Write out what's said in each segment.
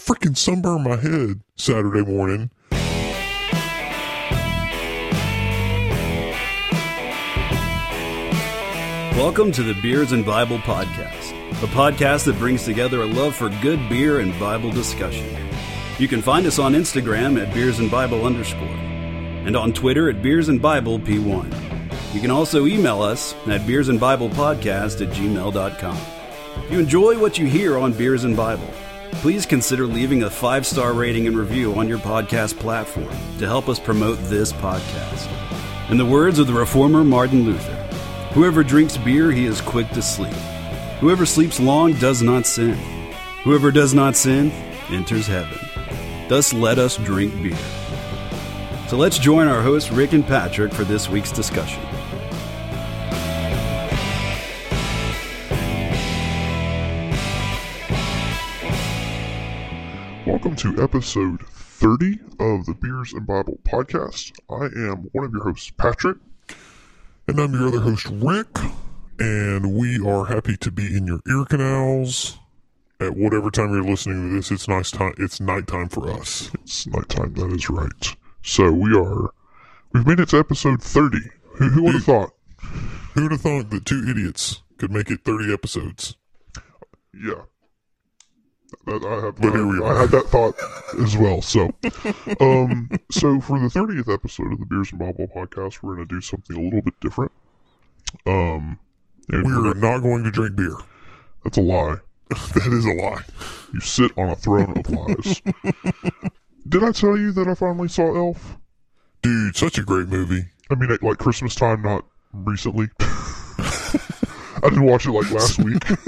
freaking sunburn my head Saturday morning. Welcome to the Beers and Bible Podcast, a podcast that brings together a love for good beer and Bible discussion. You can find us on Instagram at Beers and Bible underscore, and on Twitter at Beers and Bible P1. You can also email us at Beers and Bible Podcast at gmail.com. If you enjoy what you hear on Beers and Bible, please consider leaving a five star rating and review on your podcast platform to help us promote this podcast. In the words of the reformer Martin Luther, Whoever drinks beer, he is quick to sleep. Whoever sleeps long does not sin. Whoever does not sin enters heaven. Thus let us drink beer. So let's join our hosts, Rick and Patrick, for this week's discussion. Welcome to episode 30 of the Beers and Bible podcast. I am one of your hosts, Patrick. And I'm your other host, Rick. And we are happy to be in your ear canals. At whatever time you're listening to this, it's nice time. It's nighttime for us. It's nighttime. That is right. So we are. We've made it to episode 30. Who, who would have thought? Who would have thought that two idiots could make it 30 episodes? Yeah. That, I have, but here we are. I had that thought as well. So, um, so for the thirtieth episode of the Beers and Bible podcast, we're going to do something a little bit different. Um, we're not going to drink beer. That's a lie. that is a lie. You sit on a throne of lies. Did I tell you that I finally saw Elf? Dude, such a great movie. I mean, like Christmas time, not recently. I didn't watch it like last week.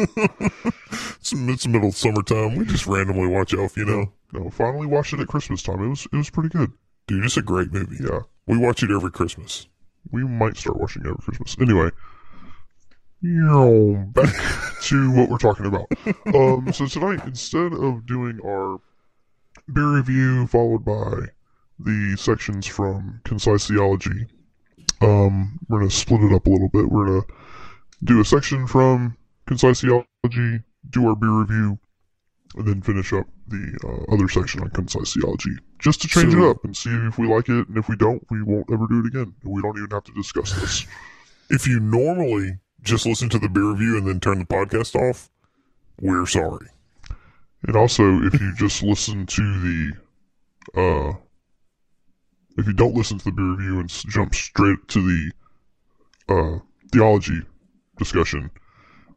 it's, it's middle of summertime. We just randomly watch Elf, you know. No, finally watched it at Christmas time. It was it was pretty good. Dude, it's a great movie. Yeah. We watch it every Christmas. We might start watching it every Christmas. Anyway. Back to what we're talking about. Um, so tonight, instead of doing our beer review followed by the sections from Concise Theology, um, we're gonna split it up a little bit. We're gonna do a section from Concise Theology, do our beer review, and then finish up the uh, other section on Concise Theology. Just to change So- it up and see if we like it, and if we don't, we won't ever do it again. We don't even have to discuss this. If you normally just listen to the beer review and then turn the podcast off, we're sorry. And also, if you just listen to the, uh, if you don't listen to the beer review and jump straight to the, uh, theology discussion,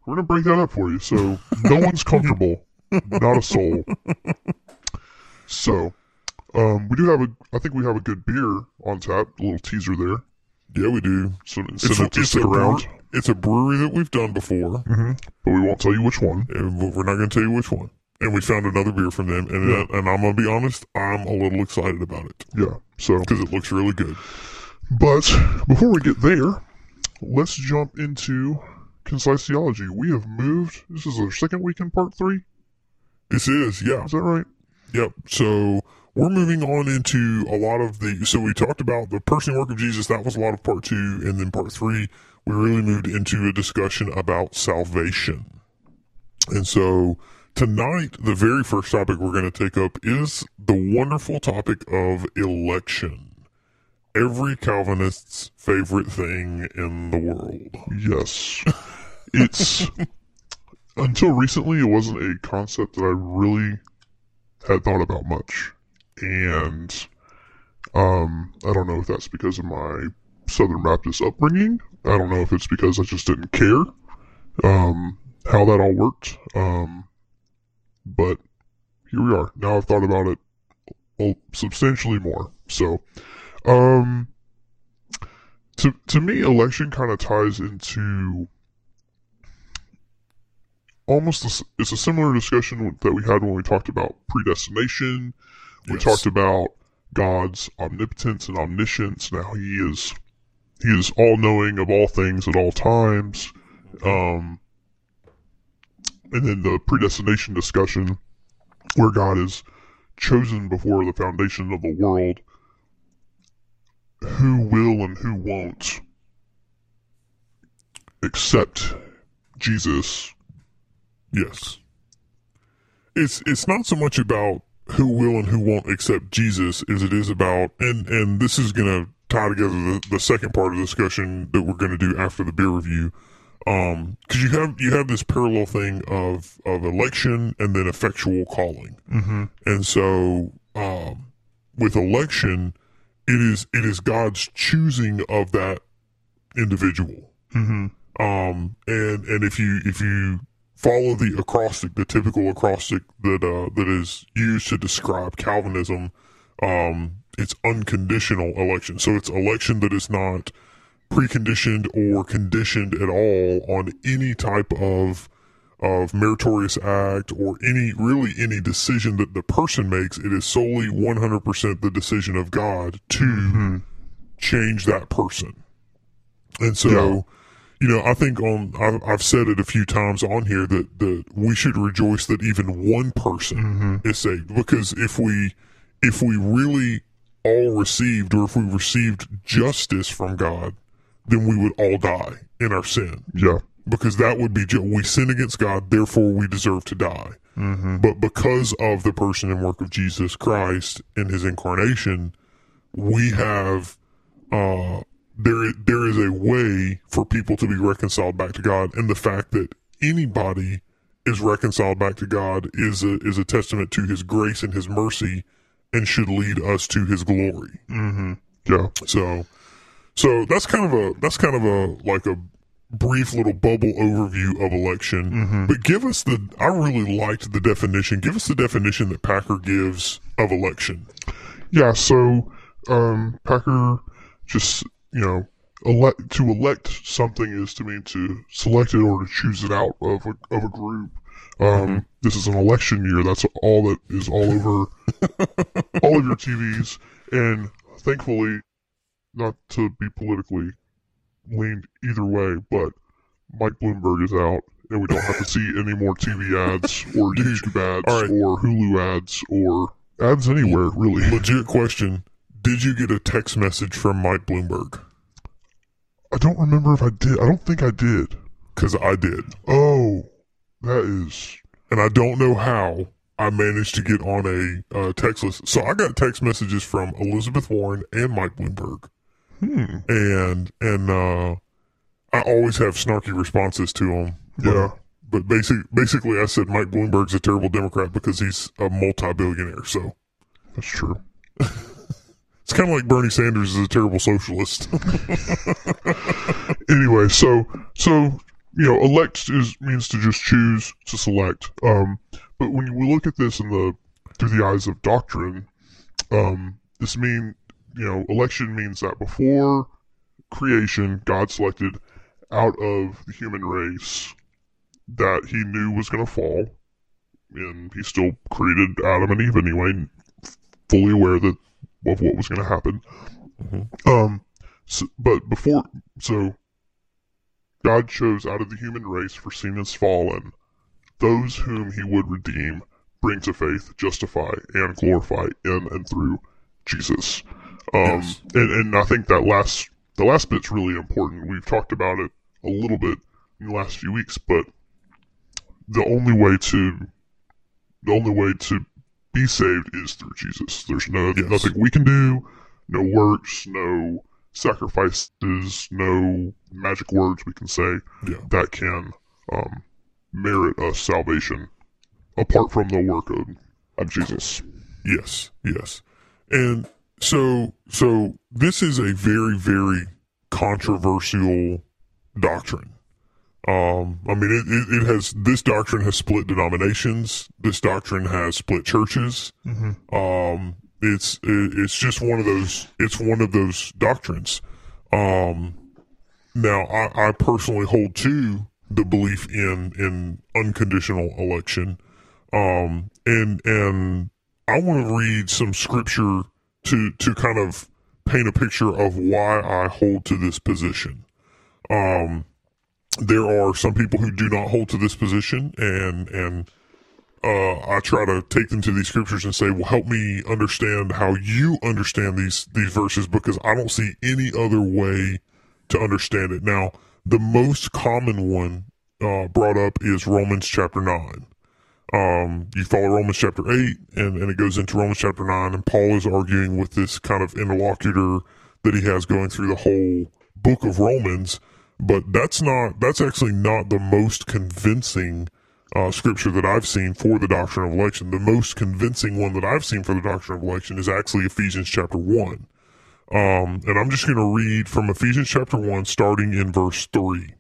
we're gonna break that up for you. So no one's comfortable, not a soul. So, um, we do have a, I think we have a good beer on tap. A little teaser there. Yeah, we do. So instead of to stick around, it's a brewery that we've done before, mm-hmm. but we won't tell you which one. And we're not going to tell you which one. And we found another beer from them, and and I'm going to be honest, I'm a little excited about it. Yeah, so because it looks really good. But before we get there, let's jump into concise theology. We have moved. This is our second week in part three. This is, yeah. Is that right? Yep. So we're moving on into a lot of the. So we talked about the person work of Jesus. That was a lot of part two, and then part three, we really moved into a discussion about salvation. And so tonight, the very first topic we're going to take up is the wonderful topic of election. Every Calvinist's favorite thing in the world. Yes. It's until recently, it wasn't a concept that I really had thought about much. And um, I don't know if that's because of my Southern Baptist upbringing. I don't know if it's because I just didn't care um, how that all worked. Um, but here we are. Now I've thought about it substantially more. So, um, to to me, election kind of ties into almost a it's a similar discussion that we had when we talked about predestination. We Yes. talked about God's omnipotence and omniscience. Now He is He is all knowing of all things at all times. Um, and then the predestination discussion, where God is chosen before the foundation of the world, who will and who won't accept Jesus. Yes. it's it's not so much about who will and who won't accept Jesus as it is about and and this is going to tie together the, the second part of the discussion that we're going to do after the beer review um because you have you have this parallel thing of of election and then effectual calling Mm-hmm. and so um with election it is it is god's choosing of that individual Mm-hmm. um and and if you if you follow the acrostic the typical acrostic that uh that is used to describe calvinism um it's unconditional election so it's election that is not preconditioned or conditioned at all on any type of of meritorious act or any really any decision that the person makes it is solely 100% the decision of god to Mm-hmm. change that person and so Yeah. you know i think on I've, I've said it a few times on here that that we should rejoice that even one person Mm-hmm. is saved because if we if we really all received or if we received justice from god then we would all die in our sin Yeah. Because that would be we sin against God, therefore we deserve to die. Mm-hmm. But because of the person and work of Jesus Christ in His incarnation, we have uh, there there is a way for people to be reconciled back to God, and the fact that anybody is reconciled back to God is a is a testament to His grace and His mercy, and should lead us to His glory. Mm-hmm. Yeah. So, so that's kind of a that's kind of a like a brief little bubble overview of election. Mm-hmm. But give us the I really liked the definition. Give us the definition that Packer gives of election. Yeah, so um, Packer just you know elect to elect something is to mean to select it or to choose it out of a, of a group. Um, This is an election year. That's all that is all over all of your TVs, and thankfully, not to be politically leaned either way, but Mike Bloomberg is out. And we don't have to see any more TV ads or YouTube ads right. or Hulu ads or ads anywhere, really. Legit question. Did you get a text message from Mike Bloomberg? I don't remember if I did. I don't think I did. Because I did. Oh, that is. And I don't know how I managed to get on a uh, text list. So I got text messages from Elizabeth Warren and Mike Bloomberg. Hmm. and and uh I always have snarky responses to them. Yeah. But basic, basically, I said Mike Bloomberg's a terrible Democrat because he's a multi-billionaire. So That's true. it's kind of like Bernie Sanders is a terrible socialist. Anyway, so so you know, elect is means to just choose to select. Um, but when we look at this in the through the eyes of doctrine, um, this mean you know, election means that before creation, God selected out of the human race that He knew was going to fall, and He still created Adam and Eve anyway, fully aware that of what was going to happen. Mhm. Um, so, but before, so God chose out of the human race for sin is fallen those whom He would redeem, bring to faith, justify, and glorify in and through Jesus. Um, Yes. and, and I think that last the last bit's really important. We've talked about it a little bit in the last few weeks, but the only way to the only way to be saved is through Jesus. There's no Yes. nothing we can do, no works, no sacrifices, no magic words we can say yeah, that can um, merit us salvation apart from the work of, of Jesus. yes, yes, and so so this is a very very controversial doctrine. Um, I mean, it, it, it has this doctrine has split denominations. This doctrine has split churches. Um, it's it, it's just one of those. It's one of those doctrines. Um, now, I, I personally hold to the belief in in unconditional election. Um, and and I want to read some scripture to to kind of paint a picture of why I hold to this position. Um, there are some people who do not hold to this position, and and uh, I try to take them to these scriptures and say, "Well, help me understand how you understand these these verses," because I don't see any other way to understand it. Now, the most common one uh, brought up is Romans chapter nine. Um, you follow Romans chapter 8 and, and it goes into Romans chapter 9 and Paul is arguing with this kind of interlocutor that he has going through the whole book of Romans, but that's not, that's actually not the most convincing uh, scripture that I've seen for the doctrine of election. The most convincing one that I've seen for the doctrine of election is actually Ephesians chapter 1. Um, and I'm just going to read from Ephesians chapter 1, starting in verse 3.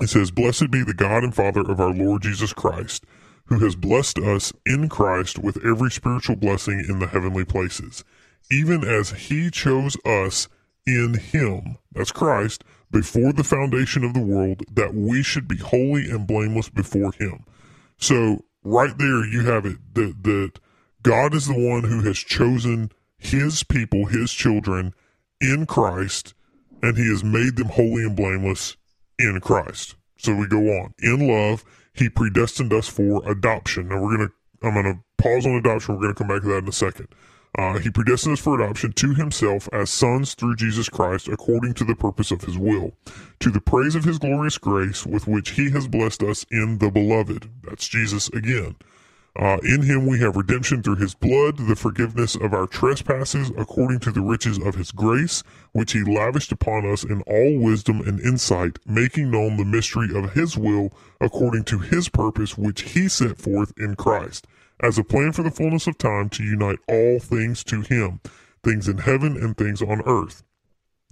It says, Blessed be the God and Father of our Lord Jesus Christ, who has blessed us in Christ with every spiritual blessing in the heavenly places, even as he chose us in him, that's Christ, before the foundation of the world, that we should be holy and blameless before him. So right there you have it that that God is the one who has chosen his people, his children in Christ, and he has made them holy and blameless in Christ. So we go on. In love, he predestined us for adoption. Now we're gonna I'm gonna pause on adoption, we're gonna come back to that in a second. Uh, he predestined us for adoption to himself as sons through Jesus Christ, according to the purpose of his will, to the praise of his glorious grace with which he has blessed us in the beloved. That's Jesus again. Uh, in him we have redemption through his blood, the forgiveness of our trespasses, according to the riches of his grace, which he lavished upon us in all wisdom and insight, making known the mystery of his will, according to his purpose, which he set forth in Christ as a plan for the fullness of time to unite all things to him, things in heaven and things on earth.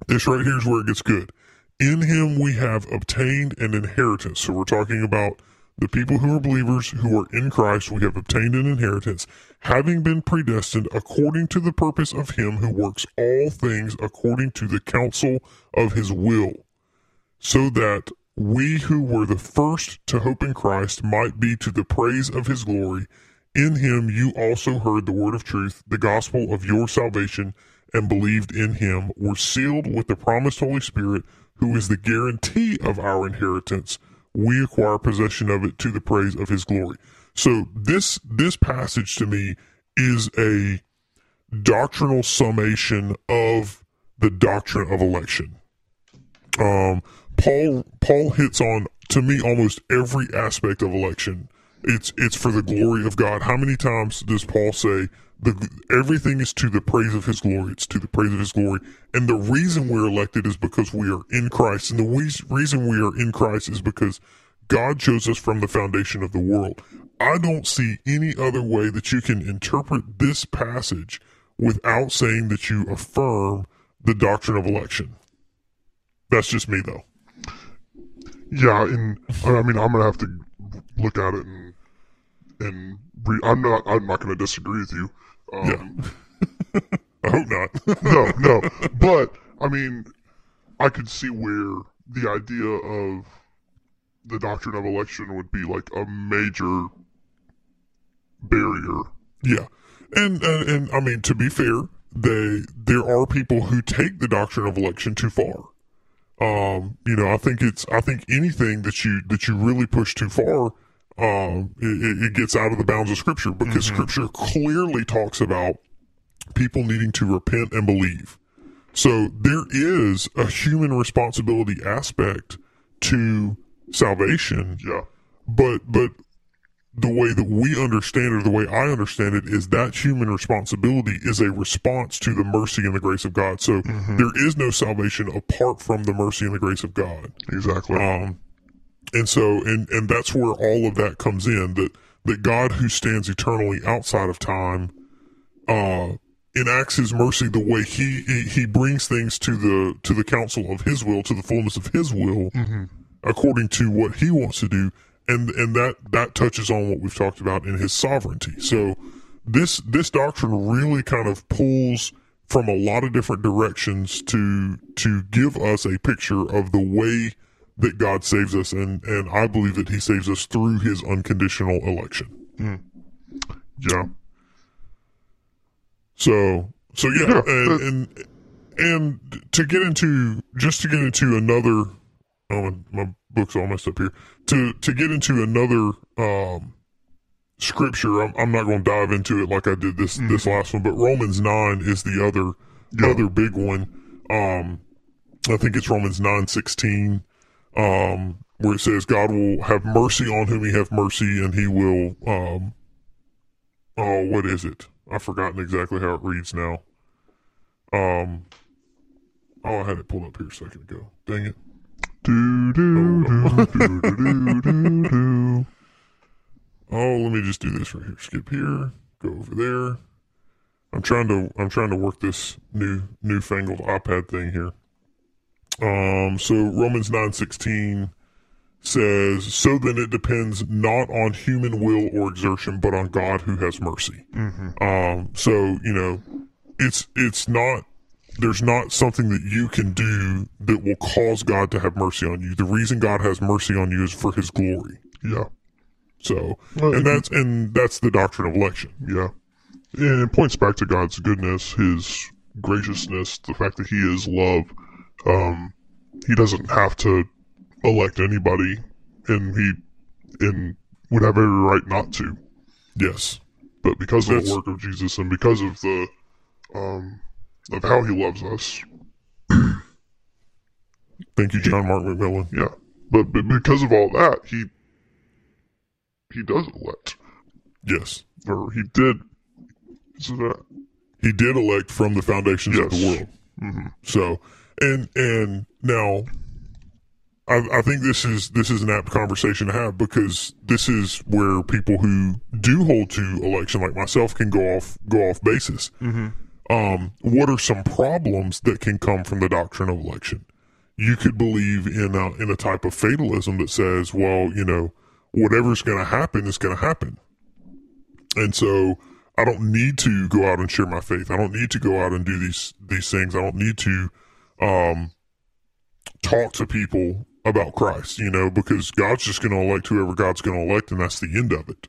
This right here is where it gets good. In him we have obtained an inheritance. So we're talking about the people who are believers who are in Christ. We have obtained an inheritance, having been predestined according to the purpose of him who works all things according to the counsel of his will, so that we who were the first to hope in Christ might be to the praise of his glory. In him you also heard the word of truth, the gospel of your salvation, and believed in him, were sealed with the promised Holy Spirit, who is the guarantee of our inheritance. We acquire possession of it to the praise of his glory. So this this passage to me is a doctrinal summation of the doctrine of election. Um, Paul Paul hits on to me almost every aspect of election it's it's for the glory of God. How many times does Paul say the everything is to the praise of his glory? It's to the praise of his glory. And the reason we're elected is because we are in Christ. And the we, reason we are in Christ is because God chose us from the foundation of the world. I don't see any other way that you can interpret this passage without saying that you affirm the doctrine of election. That's just me though. Yeah, and I mean I'm gonna have to look at it and and re- I'm not I'm not going to disagree with you. Um, yeah. I hope not. no, no. But I mean, I could see where the idea of the doctrine of election would be like a major barrier. Yeah, and and, and I mean to be fair, they there are people who take the doctrine of election too far. Um, you know, I think it's I think anything that you that you really push too far um, it, it, gets out of the bounds of Scripture because mm-hmm. Scripture clearly talks about people needing to repent and believe. So there is a human responsibility aspect to salvation. Yeah. But but the way that we understand it, or the way I understand it, is that human responsibility is a response to the mercy and the grace of God. So mm-hmm. there is no salvation apart from the mercy and the grace of God. Exactly. Um, and so, and, and that's where all of that comes in that, that God who stands eternally outside of time, uh, enacts his mercy the way he, he, he brings things to the, to the counsel of his will, to the fullness of his will, mm-hmm. according to what he wants to do. And, and that, that touches on what we've talked about in his sovereignty. So this, this doctrine really kind of pulls from a lot of different directions to, to give us a picture of the way that God saves us, and and I believe that He saves us through His unconditional election. Mm. Yeah. So so yeah, yeah and, and and to get into just to get into another oh my, book's all messed up here to to get into another um scripture I'm, I'm not going to dive into it like I did this mm this last one but Romans 9 is the other yeah. other big one um I think it's Romans 9 16 um, where it says God will have mercy on whom He have mercy, and He will. Um, oh, what is it? I've forgotten exactly how it reads now. Um, oh, I had it pulled up here a second ago. Dang it. Do do do do do do do. Oh, let me just do this right here. Skip here. Go over there. I'm trying to I'm trying to work this new newfangled iPad thing here. Um, so Romans nine sixteen says, "So then it depends not on human will or exertion, but on God who has mercy." Um, so you know, it's it's not there's not something that you can do that will cause God to have mercy on you. The reason God has mercy on you is for His glory. Yeah. So, Well, and that's and that's the doctrine of election. Yeah. And it points back to God's goodness, His graciousness, the fact that He is love. Um, he doesn't have to elect anybody, and He and would have every right not to. Yes. But because of the work of Jesus and because of the um, of how He loves us, Thank you, John Mark McMillan. yeah. But, but because of all that, He He does elect, Yes. or He did. So that He did elect from the foundations of the Yes. world. hmm So, and and now, I, I think this is this is an apt conversation to have because this is where people who do hold to election, like myself, can go off go off basis. Um, what are some problems that can come from the doctrine of election? You could believe in a, in a type of fatalism that says, well, you know, whatever's going to happen is going to happen, and so I don't need to go out and share my faith. I don't need to go out and do these these things. I don't need to um, talk to people about Christ, you know, because God's just going to elect whoever God's going to elect, and that's the end of it.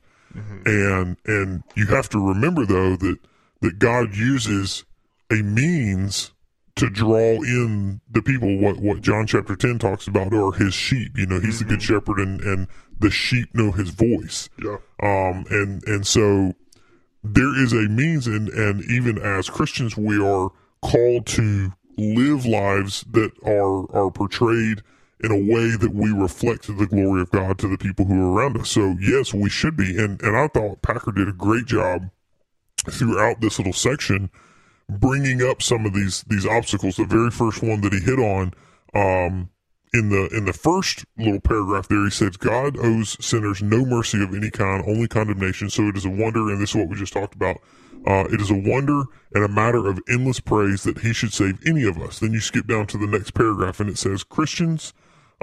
And and you have to remember though that that God uses a means to draw in the people. What what John chapter ten talks about are His sheep. You know, He's the good shepherd, and and the sheep know His voice. yeah. Um, and and so there is a means, and and even as Christians, we are called to live lives that are are portrayed in a way that we reflect the glory of God to the people who are around us. So yes, we should be, and and I thought Packer did a great job throughout this little section bringing up some of these these obstacles. The very first one that he hit on, um, in the in the first little paragraph there, he says God owes sinners no mercy of any kind, only condemnation. So it is a wonder, and this is what we just talked about. Uh, it is a wonder and a matter of endless praise that He should save any of us. Then you skip down to the next paragraph, and it says Christians.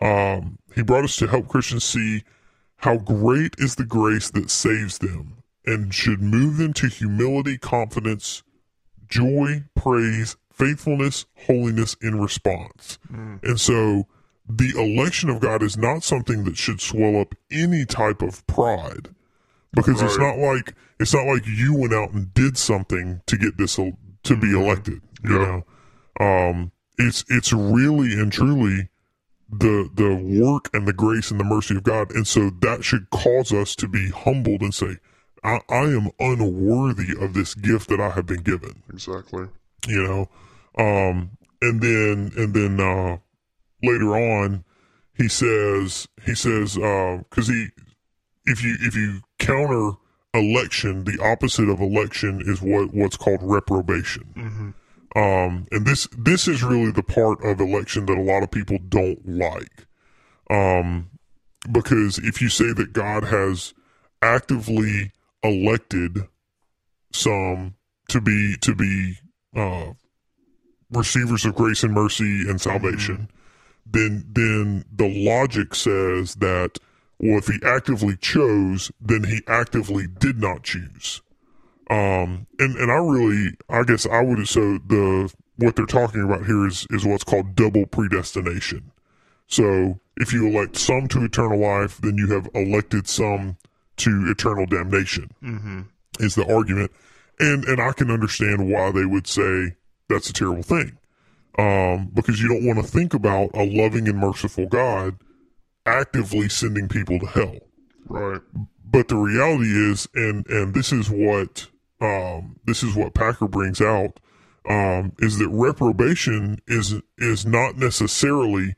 Um, he brought us to help Christians see how great is the grace that saves them, and should move them to humility, confidence, joy, praise, faithfulness, holiness in response. And so the election of God is not something that should swell up any type of pride because it's not like it's not like you went out and did something to get this to be elected, you Yeah. know. Um it's it's really and truly the the work and the grace and the mercy of God. And so that should cause us to be humbled and say, I, I am unworthy of this gift that I have been given Exactly. you know um and then and then uh later on he says he says uh because he if you if you counter election the opposite of election is what what's called reprobation. Um and this this is really the part of election that a lot of people don't like. Um because if you say that god has actively elected some to be to be uh receivers of grace and mercy and salvation, then then the logic says that well, if he actively chose, then he actively did not choose. Um, and and I really, I guess I would so the what they're talking about here is is what's called double predestination. So if you elect some to eternal life, then you have elected some to eternal damnation. Mm-hmm. Is the argument, and and I can understand why they would say that's a terrible thing, um, because you don't want to think about a loving and merciful God actively sending people to hell. Right. But the reality is, and and this is what um, this is what Packer brings out, um, is that reprobation is is not necessarily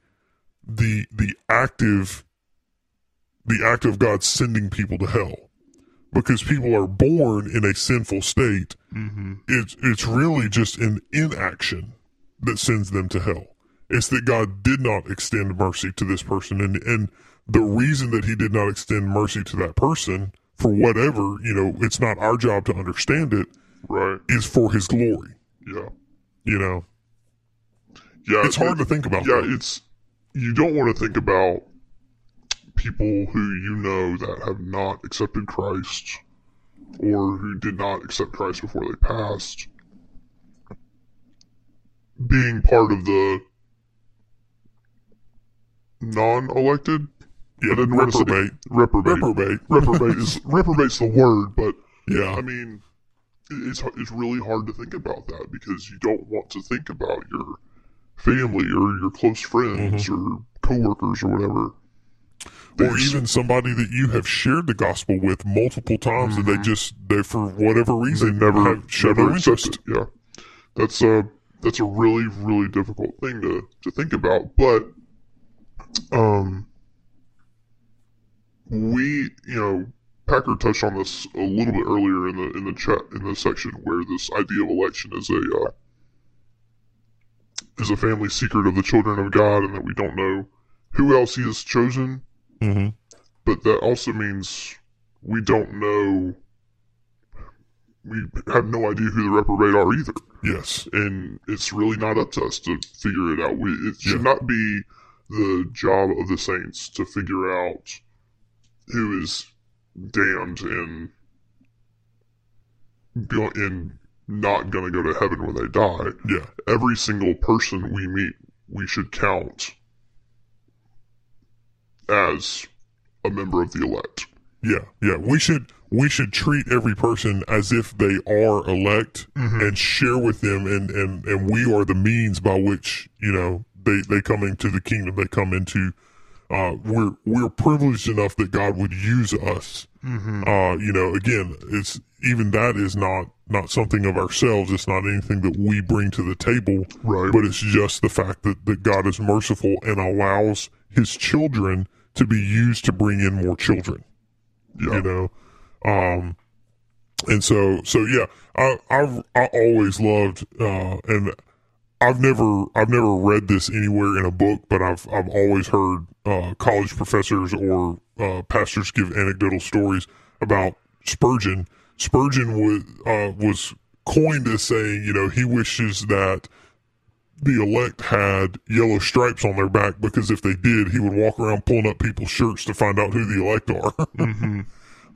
the the active the act of God sending people to hell. Because people are born in a sinful state. Mm-hmm. It's, it's really just an inaction that sends them to hell. It's that God did not extend mercy to this person. And, and the reason that he did not extend mercy to that person for whatever, you know, it's not our job to understand it, Right. is for his glory, Yeah. you know. Yeah. It's hard to think about. Yeah, that. it's you don't want to think about people who you know that have not accepted Christ or who did not accept Christ before they passed being part of the non-elected yeah, I didn't want to say- reprobate. reprobate. Reprobate. Reprobate is reprobate's the word, but Yeah. I mean, it's it's really hard to think about that because you don't want to think about your family or your close friends mm-hmm. or coworkers or whatever. or even somebody that you have shared the gospel with multiple times and they mm-hmm. just they for whatever they reason never have never interest. it. Yeah, that's a that's a really really difficult thing to to think about. But um, we you know Packer touched on this a little bit earlier in the in the chat in the section where this idea of election is a uh, is a family secret of the children of God, and that we don't know who else He has chosen. Mm-hmm. But that also means we don't know. We have no idea who the reprobate are either, Yes. and it's really not up to us to figure it out. We, it should Yeah. not be the job of the saints to figure out who is damned and go and not going to go to heaven when they die. Yeah. Every single person we meet, we should count as a member of the elect. Yeah. Yeah. We should we should treat every person as if they are elect and share with them and, and, and we are the means by which, you know, they, they come into the kingdom, they come into uh, we're we're privileged enough that God would use us. Uh, you know, again, it's even that is not not something of ourselves. It's not anything that we bring to the table, Right. But it's just the fact that that God is merciful and allows His children to be used to bring in more children. Yeah. You know, um, and so so yeah, I I've I always loved uh, and I've never I've never read this anywhere in a book, but I've I've always heard uh, college professors or uh, pastors give anecdotal stories about Spurgeon. Spurgeon was uh, was coined as saying, you know, he wishes that the elect had yellow stripes on their back because if they did, he would walk around pulling up people's shirts to find out who the elect are.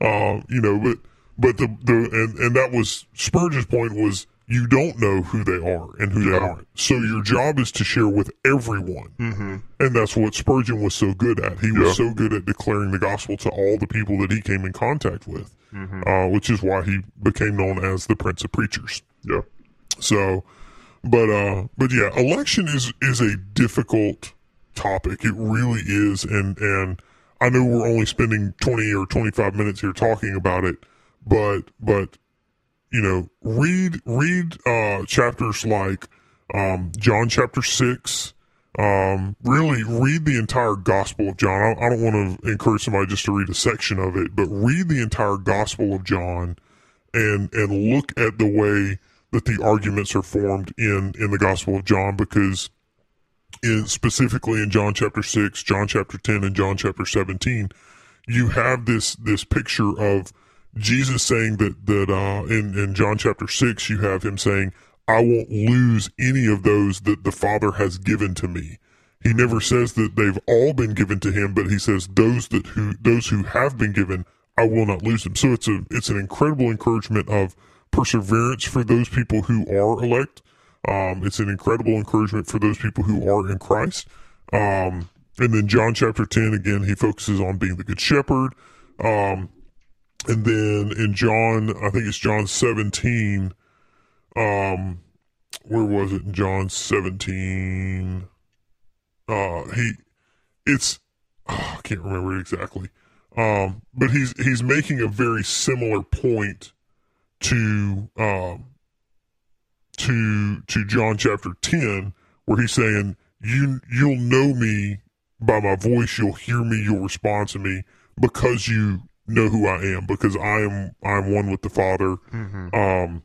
uh, you know, but but the the and, and that was Spurgeon's point was you don't know who they are and who they aren't. So your job is to share with everyone. Mm-hmm. And that's what Spurgeon was so good at. He Yeah. was so good at declaring the gospel to all the people that he came in contact with, Mm-hmm. uh, which is why he became known as the Prince of Preachers. Yeah. So, but uh, but yeah, election is is a difficult topic. It really is, and and I know we're only spending twenty or twenty five minutes here talking about it, but but you know, read read uh, chapters like um, John chapter six. Um, really read the entire Gospel of John. I, I don't want to encourage somebody just to read a section of it, but read the entire Gospel of John and and look at the way that the arguments are formed in in the Gospel of John because in specifically in John chapter 6, John chapter 10 and John chapter 17 you have this this picture of Jesus saying that that uh in in John chapter 6 you have him saying I won't lose any of those that the Father has given to me. He never says that they've all been given to him, but he says those that who those who have been given, I will not lose them. So it's a it's an incredible encouragement of perseverance for those people who are elect. Um, it's an incredible encouragement for those people who are in Christ. Um, and then John chapter 10, again, he focuses on being the good shepherd. Um, and then in John, I think it's John 17, um, where was it in John 17? Uh, he, it's, oh, I can't remember it exactly. Um, but he's, he's making a very similar point to, um, to, to John chapter 10, where he's saying, you, you'll know me by my voice, you'll hear me, you'll respond to me. because you know who I am, because I am I'm one with the Father. Um,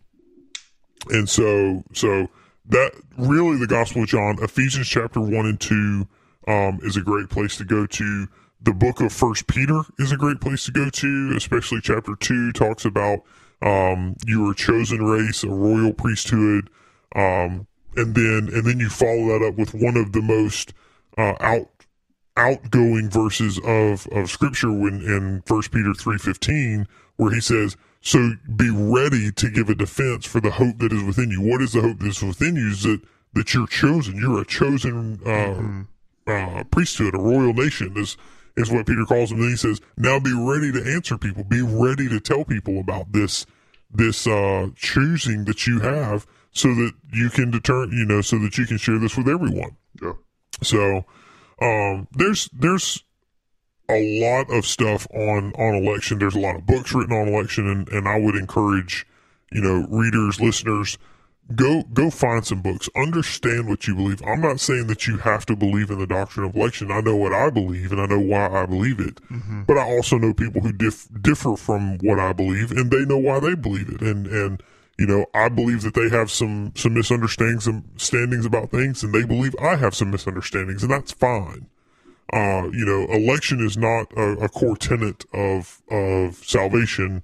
and so so that really the Gospel of John, Ephesians chapter one and two, um, is a great place to go to. The book of First Peter is a great place to go to, especially chapter two talks about um, you are a chosen race, a royal priesthood, um, and then and then you follow that up with one of the most uh, out outgoing verses of of scripture when in first peter 3.15 where he says so be ready to give a defense for the hope that is within you. What is the hope that is within you? Is that that you're chosen? You're a chosen uh, uh, priesthood a royal nation is is what peter calls them. And then he says now be ready to answer people. Be ready to tell people about this this uh choosing that you have so that you can deter you know so that you can share this with everyone Yeah. so um, there's there's a lot of stuff on on election. There's a lot of books written on election, and, and I would encourage you know readers, listeners, go go find some books. Understand what you believe. I'm not saying that you have to believe in the doctrine of election. I know what I believe, and I know why I believe it. But I also know people who dif- differ from what I believe, and they know why they believe it. And and you know, I believe that they have some some misunderstandings and standings about things, and they believe I have some misunderstandings, and that's fine. Uh, you know, election is not a, a core tenet of of salvation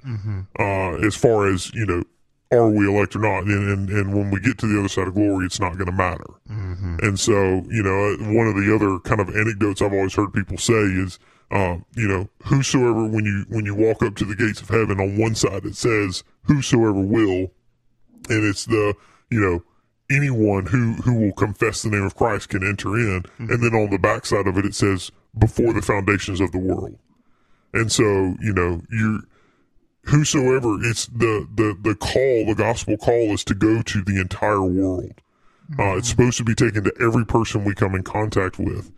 uh, as far as you know, are we elect or not? And, and and when we get to the other side of glory, it's not going to matter. And so, you know, one of the other kind of anecdotes I've always heard people say is, uh, you know, whosoever when you when you walk up to the gates of heaven, on one side it says whosoever will, and it's the you know anyone who who will confess the name of Christ can enter in, and then on the backside of it it says before the foundations of the world, and so you know you whosoever it's the the the call the gospel call is to go to the entire world. Uh, it's supposed to be taken to every person we come in contact with,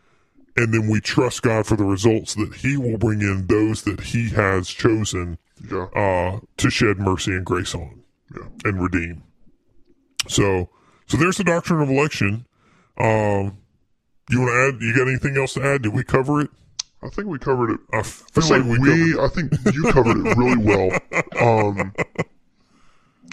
and then we trust God for the results that He will bring in those that He has chosen Yeah. uh, to shed mercy and grace on Yeah. and redeem. So, so there's the doctrine of election. Um, you want to add? You got anything else to add? Did we cover it? I think we covered it. I feel like we, we. I think you covered it really well. Um,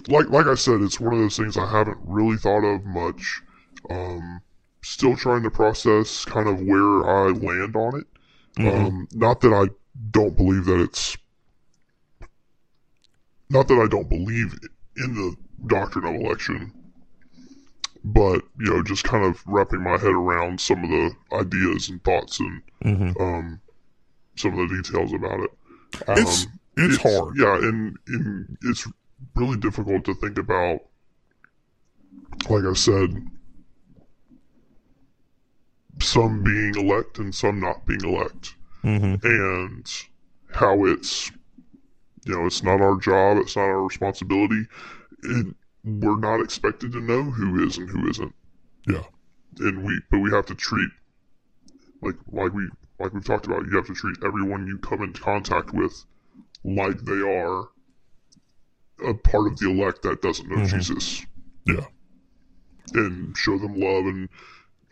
like like I said, it's one of those things I haven't really thought of much. Um, still trying to process kind of where I land on it. Mm-hmm. Um, not that I don't believe that it's, not that I don't believe in the doctrine of election, but you know, just kind of wrapping my head around some of the ideas and thoughts and Mhm. um, some of the details about it. It's Um, it's, hard. Yeah, and, and it's really difficult to think about. Like I said, some being elect and some not being elect, Mm-hmm. and how it's, you know, it's not our job, it's not our responsibility. It, we're not expected to know who is and who isn't, Yeah. and we, but we have to treat, like, like we, like we've talked about, you have to treat everyone you come in contact with like they are a part of the elect that doesn't know Jesus Yeah. and show them love and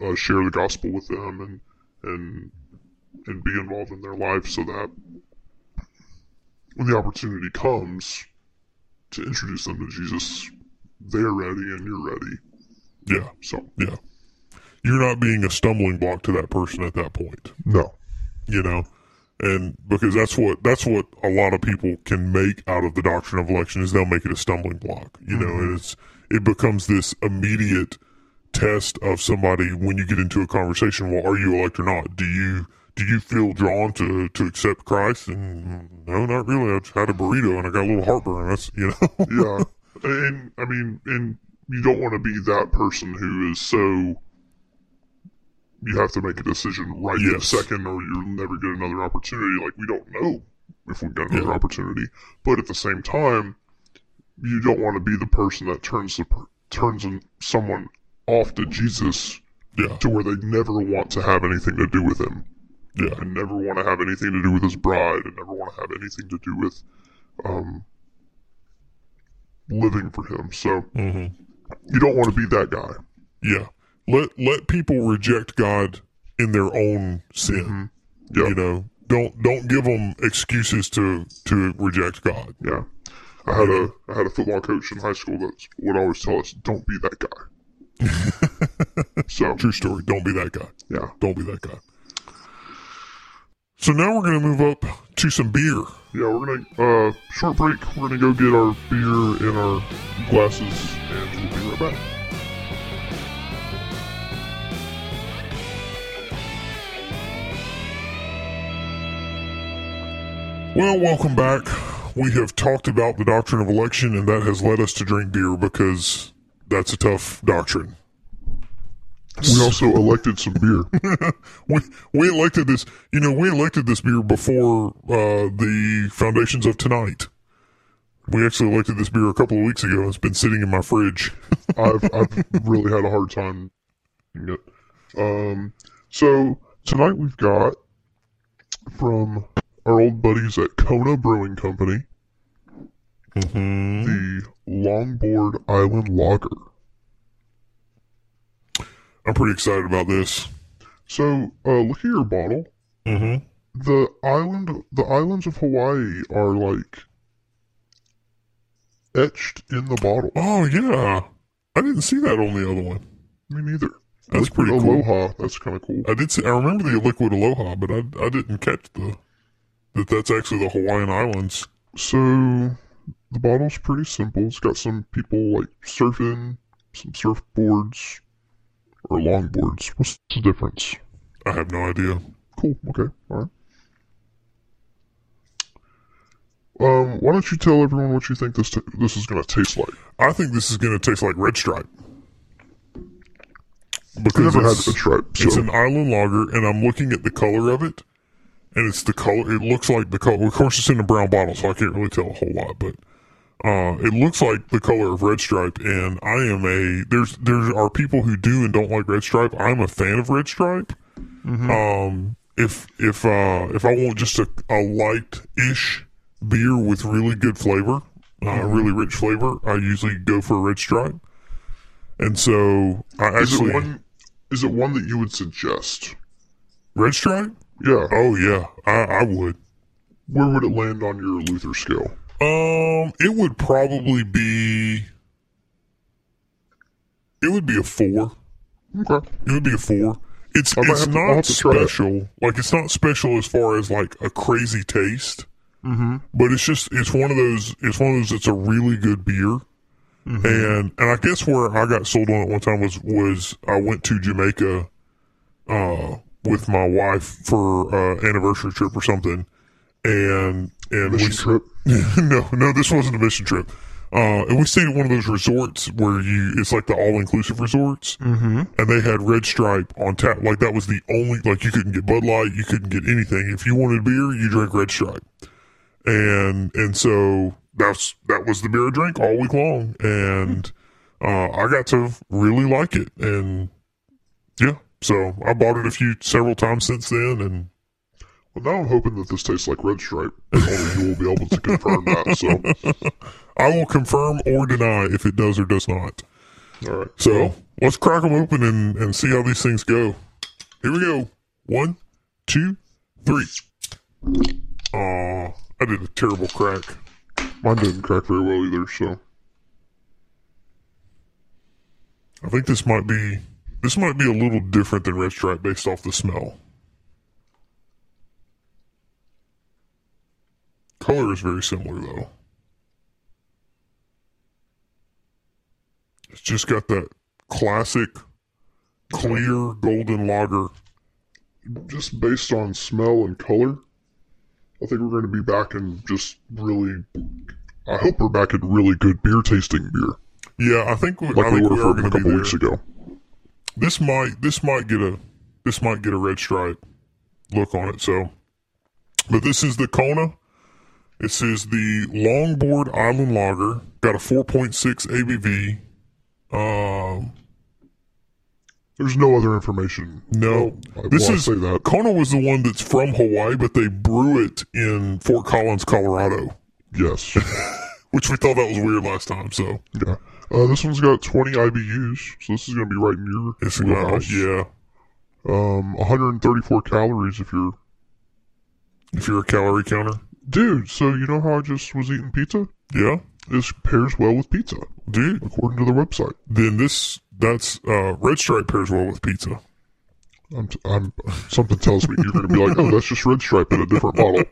uh, share the gospel with them and and and be involved in their life so that when the opportunity comes to introduce them to Jesus, they're ready and you're ready. Yeah. So. Yeah. You're not being a stumbling block to that person at that point. no, you know? And because that's what that's what a lot of people can make out of the doctrine of election is they'll make it a stumbling block you know? Mm-hmm. And it's it becomes this immediate test of somebody when you get into a conversation well are you elect or not? Do you do you feel drawn to to accept christ? And mm, no not really. I just had a burrito and i got a little heartburn. That's you know? Yeah, and I mean, and you don't want to be that person who is so. You have to make a decision right Yes. this second, or you'll never get another opportunity. Like we don't know if we get another Yeah. opportunity, but at the same time, you don't want to be the person that turns the turns in someone off to Jesus yeah to where they never want to have anything to do with him, yeah and never want to have anything to do with his bride, and never want to have anything to do with um, living for him. So hmm you don't want to be that guy. yeah let let people reject god in their own sin Yeah. you know don't don't give them excuses to to reject God. Yeah. I had a I had a football coach in high school that would always tell us, "Don't be that guy." so True story. Don't be that guy. yeah, Don't be that guy. So now we're gonna move up to some beer. yeah, we're gonna uh short break. We're gonna go get our beer in our glasses, and we'll be right back. Well, welcome back. We have talked about the doctrine of election, and that has led us to drink beer because that's a tough doctrine. We also elected some beer. We we elected this, you know, we elected this beer before uh, the foundations of tonight. We actually elected this beer a couple of weeks ago. and It's been sitting in my fridge. I've I've really had a hard time getting it. Um, so tonight we've got from our old buddies at Kona Brewing Company Mm-hmm. the Longboard Island Lager. I'm pretty excited about this. So uh, look at your bottle. Mm-hmm. The island, the islands of Hawaii are like etched in the bottle. Oh yeah, I didn't see that on the other one. Me neither. That's Liquid pretty cool. Aloha. That's kind of cool. I did see. I remember the liquid aloha, but I I didn't catch the that that's actually the Hawaiian Islands. So the bottle's pretty simple. It's got some people like surfing, some surfboards, or longboards. What's the difference? I have no idea. Cool. Okay. All right. Um, why don't you tell everyone what you think this t- this is going to taste like? I think this is going to taste like Red Stripe Because I've never had a stripe. it's an island lager, and I'm looking at the color of it, and it's the color. It looks like the color. Of course, it's in a brown bottle, so I can't really tell a whole lot, but. Uh, it looks like the color of red stripe, and I am a there's there are people who do and don't like red stripe. I'm a fan of red stripe. Um, if if uh if I want just a, a light ish beer with really good flavor, uh, really rich flavor, I usually go for a red stripe. And so I is actually it one? Is it one that you would suggest? red stripe. Yeah. Oh yeah, I, I would. Where would it land on your Luther scale? Um, it would probably be. It would be a four. Okay. It would be a four. It's it's have to- I'll not to try it. special. Like it's not special as far as like a crazy taste. Mm-hmm. But it's just it's one of those. It's one of those. It's a really good beer. Mm-hmm. And and I guess where I got sold on it one time was was I went to Jamaica, uh, with my wife for uh anniversary trip or something, and and Mission we trip. no, no, this wasn't a mission trip. Uh, and we stayed at one of those resorts where you, it's like the all inclusive resorts. Mm-hmm. And they had Red Stripe on tap. Like that was the only, like you couldn't get Bud Light, you couldn't get anything. If you wanted beer, you drank Red Stripe. And, and so that's, that was the beer I drank all week long. And, uh, I got to really like it. And yeah, so I bought it a few, several times since then. And Well, now I'm hoping that this tastes like Red Stripe, and only you will be able to confirm that. So, I will confirm or deny if it does or does not. all right. So let's crack them open and, and see how these things go. Here we go. One, two, three. Aw, I did a terrible crack. Mine didn't crack very well either. So, I think this might be this might be a little different than Red Stripe based off the smell. Color is very similar though. It's just got that classic clear golden lager just based on smell and color, I think we're going to be back in just really. I hope we're back in really good beer tasting beer, Yeah, I think we, like I we were we from a couple weeks ago. This might this might get a this might get a red stripe look on it. So, but this is the Kona. This says the Longboard Island Lager. Got a 4.6 ABV. Um, There's no other information. no, Well, this I is say that. Kona was the one that's from Hawaii, but they brew it in Fort Collins, Colorado, Yes. which we thought that was weird last time. So yeah. Uh, this one's got 20 IBUs, so this is going to be right your it's wheelhouse. yeah. Um, 134 calories if you're If you're a calorie counter, Dude, so you know how I just was eating pizza? yeah, This pairs well with pizza, dude. according to the website. Then this that's uh, red stripe pairs well with pizza. I'm, t- I'm something tells me you're going to be like, oh, that's just red stripe in a different bottle.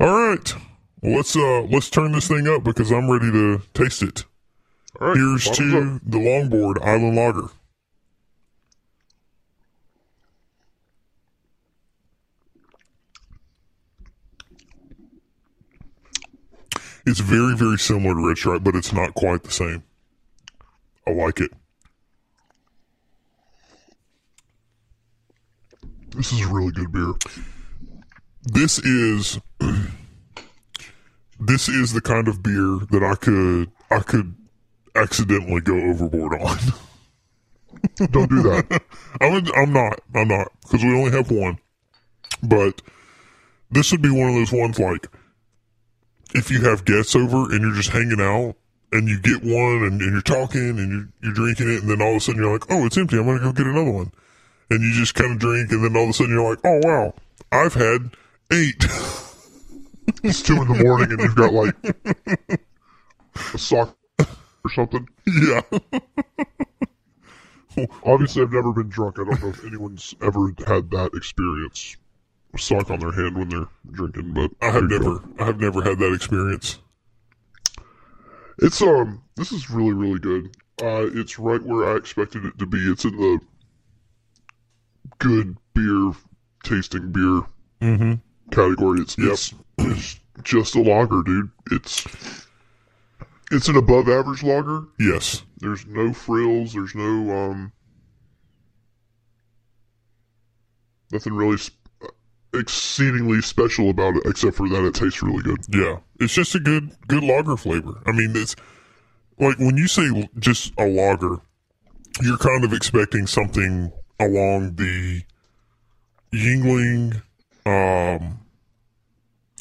All right, well, let's uh let's turn this thing up because I'm ready to taste it. All right, Here's bottoms to up. the Longboard Island Lager. It's very, very similar to Red Stripe, but it's not quite the same. I like it. This is really good beer. This is this is the kind of beer that I could I could accidentally go overboard on. Don't do that. I'm I'm not I'm not because we only have one. But this would be one of those ones like if you have guests over and you're just hanging out and you get one and, and you're talking and you're, you're drinking it and then all of a sudden you're like, oh, it's empty. I'm gonna go get another one. And you just kind of drink and then all of a sudden you're like, oh wow, I've had eight. It's two in the morning and you've got like a sock or something. yeah. Obviously, I've never been drunk. I don't know if anyone's ever had that experience. Sock on their hand when they're drinking, but I have never go. I have never had that experience. It's um, this is really really good. Uh, it's right where I expected it to be. It's in the good beer tasting beer Mm-hmm. category. It's Yep. it's, it's just a lager, dude. It's it's an above average lager. Yes. There's no frills. There's no um, nothing really sp- exceedingly special about it, except for that it tastes really good. Yeah, it's just a good good lager flavor. I mean, it's like when you say just a lager, you're kind of expecting something along the Yuengling. Um,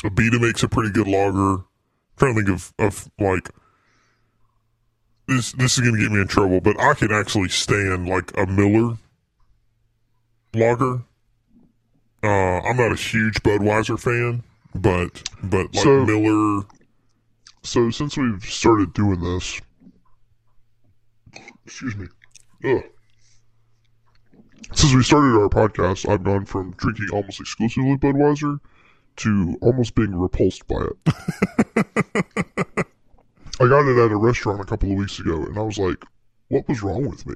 Abita makes a pretty good lager. trying to think of of like this. This is going to get me in trouble, but I can actually stand like a Miller lager. Uh, I'm not a huge Budweiser fan, but but like So- Miller. So since we've started doing this, excuse me, ugh. Since we started our podcast, I've gone from drinking almost exclusively Budweiser to almost being repulsed by it. I got it at a restaurant a couple of weeks ago, and I was like, "What was wrong with me?"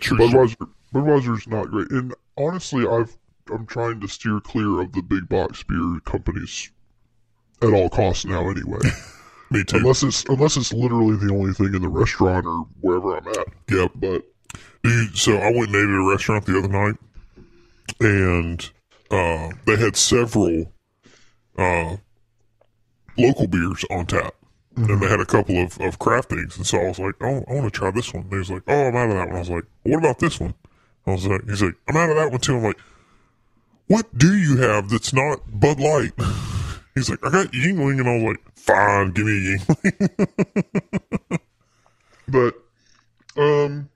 True, Budweiser, Budweiser's not great, and honestly, I've I'm trying to steer clear of the big box beer companies at all costs now. Anyway, me too. unless it's unless it's literally the only thing in the restaurant or wherever I'm at. Yep. But Dude, so I went and ate at a restaurant the other night, and uh, they had several uh, local beers on tap. And they had a couple of, of craft things. And so I was like, oh, I want to try this one. And he was like, oh, I'm out of that one. I was like, what about this one? I was like, he's like, I'm out of that one too. I'm like, what do you have that's not Bud Light? He's like, I got Yuengling. And I was like, fine, give me a Yuengling. but um,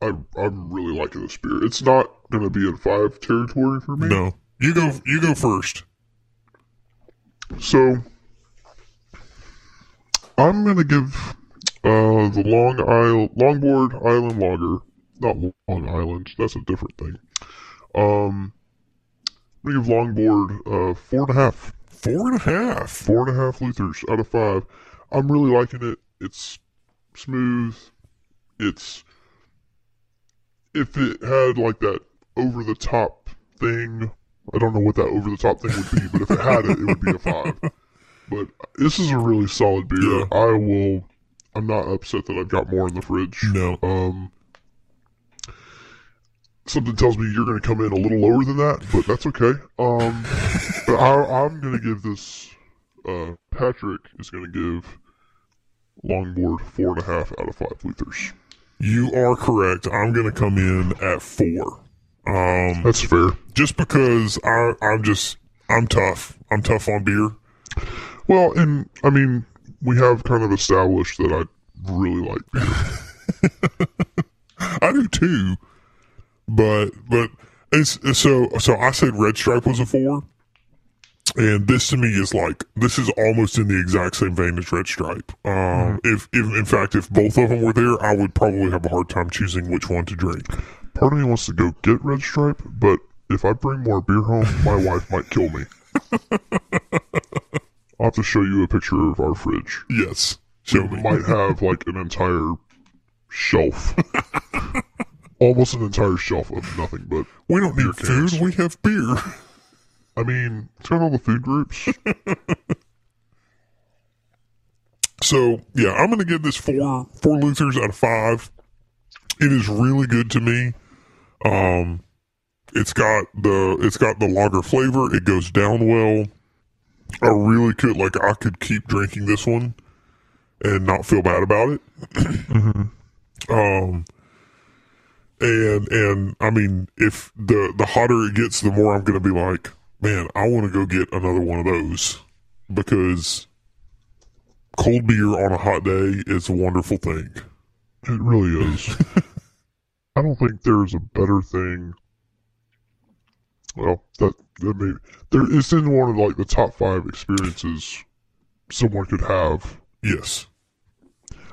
I I'm really liking this beer. It's not gonna be in five territory for me. no, you go, you go first. So I'm gonna give uh the Long Isle Longboard Island Lager, not Long Island. That's a different thing. Um, I'm gonna give Longboard uh four and a half, Four and a half. four and a half liters out of five. I'm really liking it. It's smooth. It's if it had like that over the top thing. I don't know what that over the top thing would be, but if it had it, it would be a five. But this is a really solid beer. Yeah. I will. I'm not upset that I've got more in the fridge. No. Um, something tells me you're going to come in a little lower than that, but that's okay. Um, but I, I'm going to give this. Uh, Patrick is going to give Longboard four and a half out of five liters. You are correct. I'm going to come in at four. Um, That's fair. just because I, I'm just, I'm tough. I'm tough on beer. Well, and I mean, we have kind of established that I really like beer. I do too. But but it's so so I said Red Stripe was a four, and this to me is like this is almost in the exact same vein as Red Stripe. Um, if, if in fact if both of them were there, I would probably have a hard time choosing which one to drink. Part of me wants to go get Red Stripe, but if I bring more beer home, my wife might kill me. I'll have to show you a picture of our fridge. Yes, show It me. might have like an entire shelf. Almost an entire shelf of nothing but We don't need cans. food. We have beer. I mean, it's got all the food groups. So yeah, I'm gonna give this four four Luthers out of five. It is really good to me. Um, it's got the it's got the lager flavor. It goes down well. I really could like I could keep drinking this one and not feel bad about it. Um, and and I mean, if the the hotter it gets, the more I'm gonna be like, man, I want to go get another one of those because cold beer on a hot day is a wonderful thing. It really is. I don't think there's a better thing. Well, that that may there it's in one of like the top five experiences someone could have. Yes.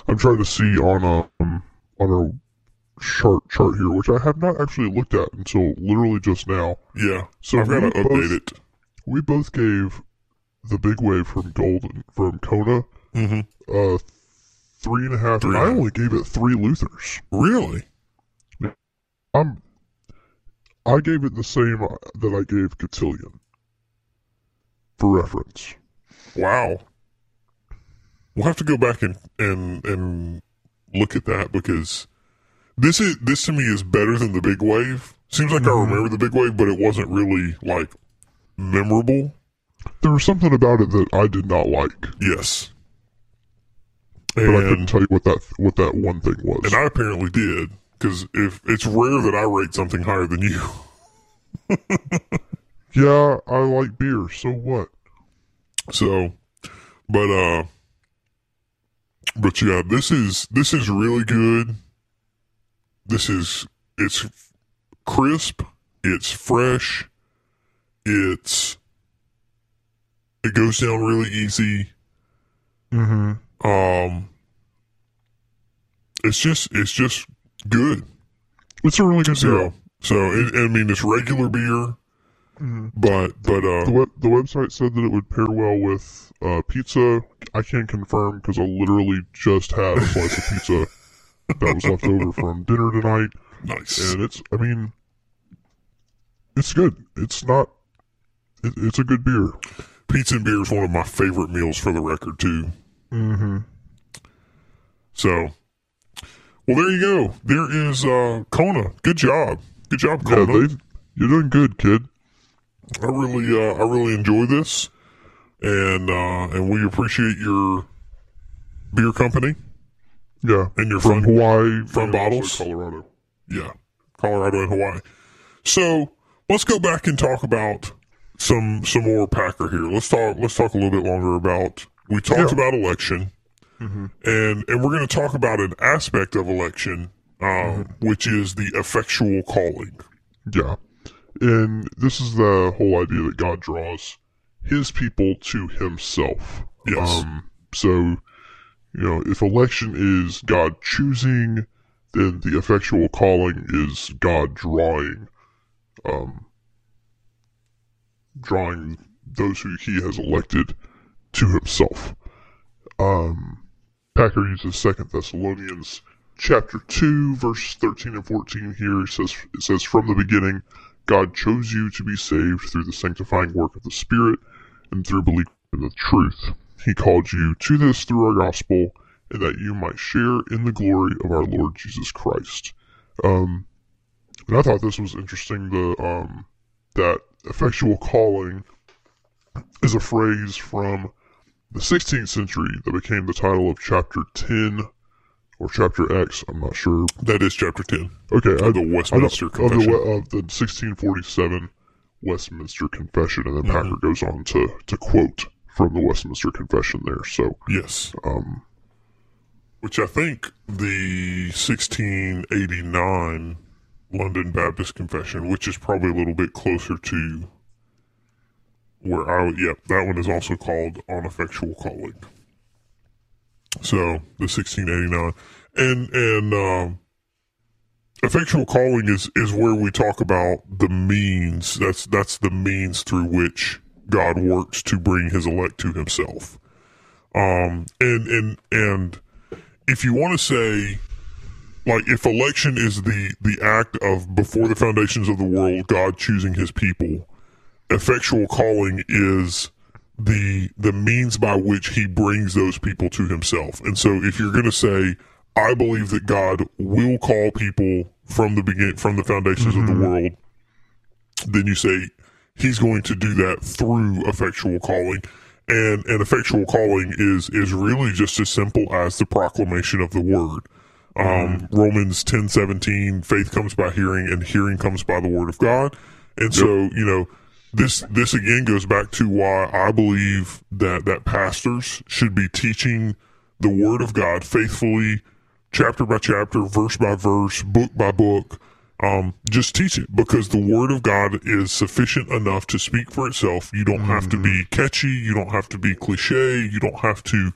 I'm trying to see on a um, on a chart chart here, which I have not actually looked at until literally just now. Yeah. So I've got to update it. We both gave the big wave from Golden from Kona Mm-hmm. uh three and a half, Three and I only gave it three Luthers. Really? I'm I gave it the same uh, that I gave Cotillion for reference. Wow. We'll have to go back and and and look at that because this is this to me is better than the big wave. Seems like I remember the big wave, but it wasn't really like memorable. There was something about it that I did not like, Yes. but I couldn't tell you what that what that one thing was. and I apparently did because if it's rare that I rate something higher than you. yeah, I like beer. So what? So, but uh, but yeah, this is this is really good. This is it's crisp. It's fresh. It's it goes down really easy. Mm-hmm. Um, it's just it's just good. It's a really good beer. So so it, I mean it's regular beer, but but uh The, web, the website said that it would pair well with uh, pizza. I can't confirm because I literally just had a slice of pizza that was left over from dinner tonight, nice. and it's. I mean, it's good. It's not. It, it's a good beer. Pizza and beer is one of my favorite meals for the record too. Mm-hmm. So, well, there you go. There is uh, Kona. Good job. Good job, Yeah, Kona. they, you're doing good, kid. I really, uh, I really enjoy this, and uh, and we appreciate your beer company Yeah, And you're from fun, Hawaii, from bottles? Colorado. yeah, Colorado and Hawaii. So let's go back and talk about some some more Packer here. Let's talk. Let's talk a little bit longer about. We talked Yeah. about election, and and we're going to talk about an aspect of election, um, which is the effectual calling. Yeah. And this is the whole idea that God draws his people to himself. Yes. Um, so, you know, if election is God choosing, then the effectual calling is God drawing, um, drawing those who he has elected to himself. Um, Packer uses Second Thessalonians chapter two, verse thirteen and fourteen. Here it says, "It says from the beginning, God chose you to be saved through the sanctifying work of the Spirit and through belief in the truth. He called you to this through our gospel, and that you might share in the glory of our Lord Jesus Christ." Um, and I thought this was interesting. The um, that effectual calling is a phrase from the 16th century that became the title of chapter 10 or chapter X. I'm not sure. That is chapter ten Okay, I, the Westminster I Confession. Of the, of the 1647 Westminster Confession, and then Mm-hmm. Packer goes on to, to quote from the Westminster Confession there. So, yes, um, which I think the 1689 London Baptist Confession, which is probably a little bit closer to where I would. Yep, that one is also called On Effectual Calling. So the 1689, and and um, effectual calling is is where we talk about the means. That's that's the means through which God works to bring His elect to Himself. Um, and and and if you want to say like if election is the the act of before the foundations of the world god choosing his people effectual calling is the the means by which he brings those people to himself and so if you're going to say i believe that god will call people from the begin from the foundations mm-hmm. of the mm-hmm. world then you say he's going to do that through effectual calling and an effectual calling is is really just as simple as the proclamation of the word um, mm-hmm. Romans ten seventeen, faith comes by hearing, and hearing comes by the word of God. And yep. so, you know, this this again goes back to why I believe that that pastors should be teaching the word of God faithfully, chapter by chapter, verse by verse, book by book. Um, just teach it because the word of God is sufficient enough to speak for itself. You don't mm-hmm. have to be mm-hmm. catchy. You don't have to be cliche. You don't have to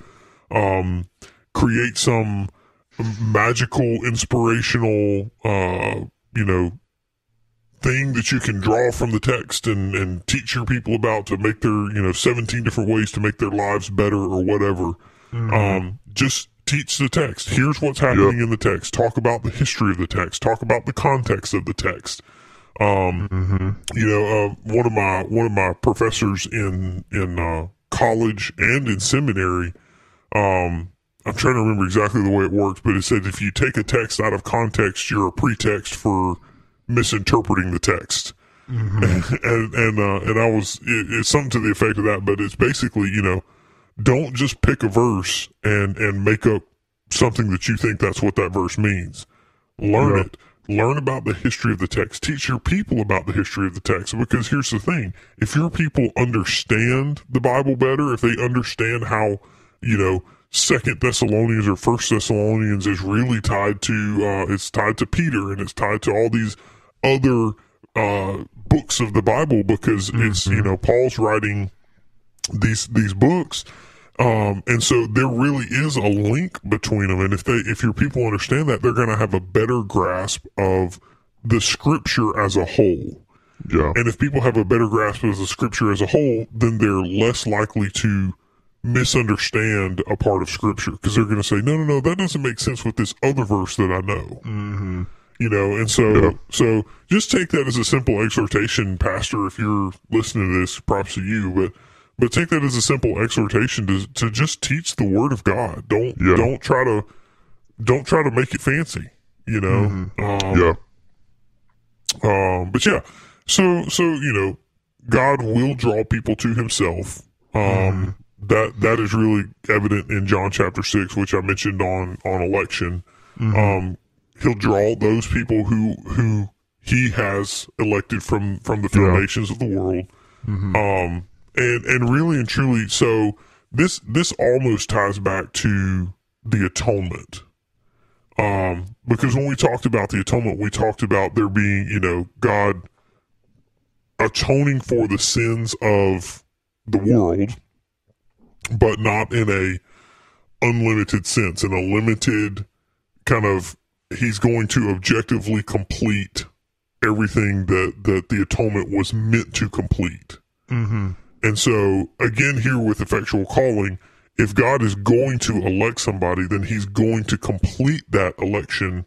um, create some magical, inspirational, uh, you know, thing that you can draw from the text and, and teach your people about to make their, you know, 17 different ways to make their lives better or whatever. Mm-hmm. Um, just teach the text. Here's what's happening yep. in the text. Talk about the history of the text. Talk about the context of the text. Um, mm-hmm. you know, uh, one of my, one of my professors in, in, uh, college and in seminary, um, I'm trying to remember exactly the way it works, but it said if you take a text out of context, you're a pretext for misinterpreting the text. Mm-hmm. and and uh, and I was it, it's something to the effect of that, but it's basically you know don't just pick a verse and and make up something that you think that's what that verse means. Learn yeah. it. Learn about the history of the text. Teach your people about the history of the text. Because here's the thing: if your people understand the Bible better, if they understand how you know Second Thessalonians or First Thessalonians is really tied to uh, it's tied to Peter and it's tied to all these other uh, books of the Bible because mm-hmm. it's you know Paul's writing these these books. Um, and so there really is a link between them. And if they, if your people understand that, they're going to have a better grasp of the scripture as a whole. Yeah. And if people have a better grasp of the scripture as a whole, then they're less likely to misunderstand a part of scripture because they're going to say, no, no, no, that doesn't make sense with this other verse that I know. Mm-hmm. You know, and so, yeah. so just take that as a simple exhortation, pastor. If you're listening to this, props to you, but, but take that as a simple exhortation to, to just teach the word of God. Don't, yeah. don't try to, don't try to make it fancy, you know? Mm-hmm. Um, yeah. Um, but yeah, so, so, you know, God will draw people to himself. Um, mm-hmm that that is really evident in John chapter six, which I mentioned on on election. Mm-hmm. Um, he'll draw those people who who he has elected from from the foundations yeah. of the world. Mm-hmm. Um, and and really and truly, so this this almost ties back to the atonement. Um, because when we talked about the atonement, we talked about there being, you know, God atoning for the sins of the world but not in a unlimited sense, in a limited kind of he's going to objectively complete everything that, that the atonement was meant to complete. Mm-hmm. And so, again, here with effectual calling, if God is going to elect somebody, then he's going to complete that election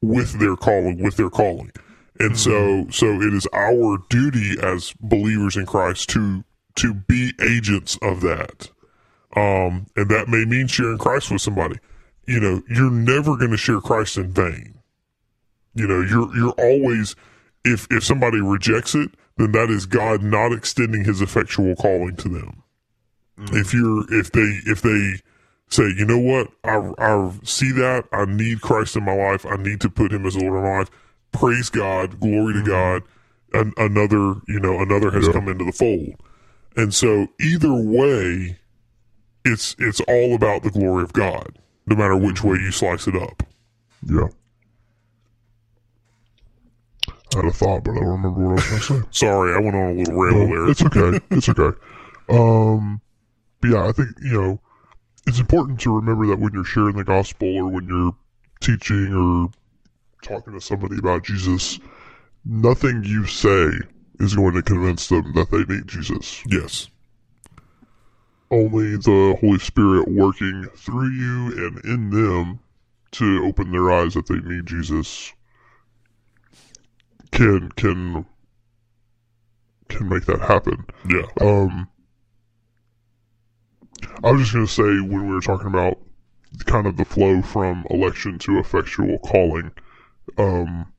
with their calling, with their calling. And mm-hmm. so, so it is our duty as believers in Christ to, to be agents of that. Um, and that may mean sharing Christ with somebody. You know, you're never going to share Christ in vain. You know, you're, you're always, if, if somebody rejects it, then that is God not extending his effectual calling to them. Mm-hmm. If you're, if they, if they say, you know what, I, I see that, I need Christ in my life, I need to put him as a Lord of my life, praise God, glory mm-hmm. to God, An- another, you know, another has come into the fold. And so either way, it's it's all about the glory of God, no matter which way you slice it up. Yeah. I had a thought, but I don't remember what I was going to say. Sorry, I went on a little ramble there. It's okay. It's okay. Um, but yeah, I think you know it's important to remember that when you're sharing the gospel or when you're teaching or talking to somebody about Jesus, nothing you say is going to convince them that they need Jesus. Yes. Only the Holy Spirit working through you and in them to open their eyes that they need Jesus can can can make that happen. Yeah. Um, I was just going to say when we were talking about kind of the flow from election to effectual calling, um,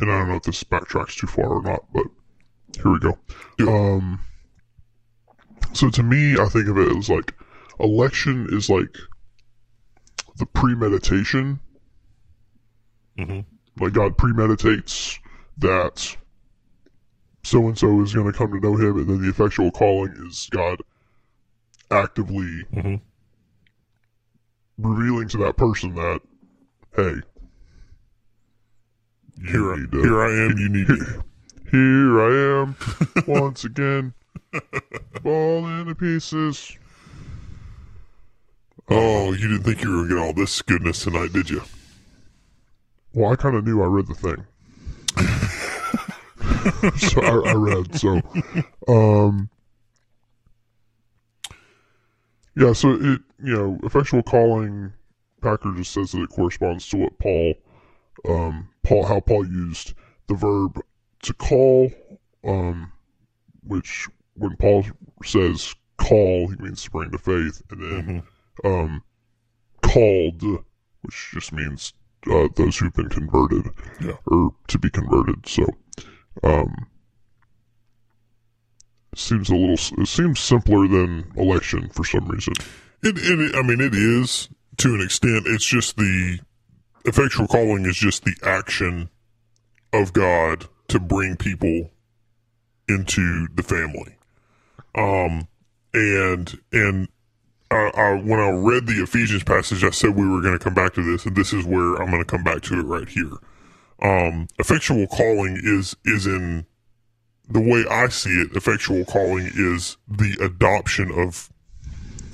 and I don't know if this backtracks too far or not, but here we go. Yeah. Um, so to me, I think of it as like election is like the premeditation. Mm hmm Like God premeditates that so and so is going to come to know Him, and then the effectual calling is God actively hmm revealing to that person that, hey, Here, I, need to- here I am. You need me. here I am once again, falling to pieces. Oh, you didn't think you were going to get all this goodness tonight, did you? Well, I kind of knew I read the thing. so I, I read. So, um, yeah. So it, you know, effectual calling. Packer just says that it corresponds to what Paul, um, Paul, how Paul used the verb to call, um, which when Paul says call, he means to bring to faith, and then, um, called, which just means uh, those who've been converted Yeah. or to be converted. So, um, seems a little. It seems simpler than election for some reason. It, it, I mean, it is to an extent. It's just the effectual calling is just the action of God to bring people into the family. Um, and and I, I, when I read the Ephesians passage, I said we were going to come back to this, and this is where I'm going to come back to it right here. Um, effectual calling is is in the way I see it. Effectual calling is the adoption of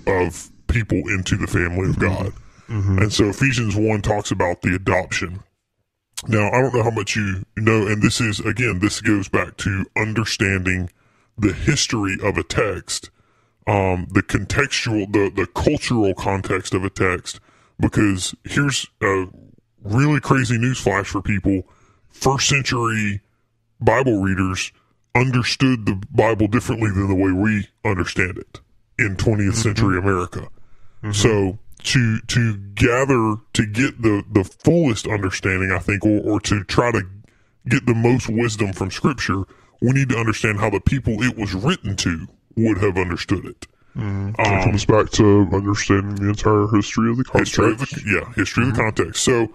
of people into the family of mm-hmm. God. Mm-hmm. And so Ephesians 1 talks about the adoption. Now, I don't know how much you know, and this is, again, this goes back to understanding the history of a text, um, the contextual, the, the cultural context of a text, because here's a really crazy news flash for people. First century Bible readers understood the Bible differently than the way we understand it in 20th century America. So to to gather to get the the fullest understanding, I think, or, or to try to get the most wisdom from Scripture, we need to understand how the people it was written to would have understood it. It comes back to understanding the entire history of the context. History of the, yeah, history of the context. So,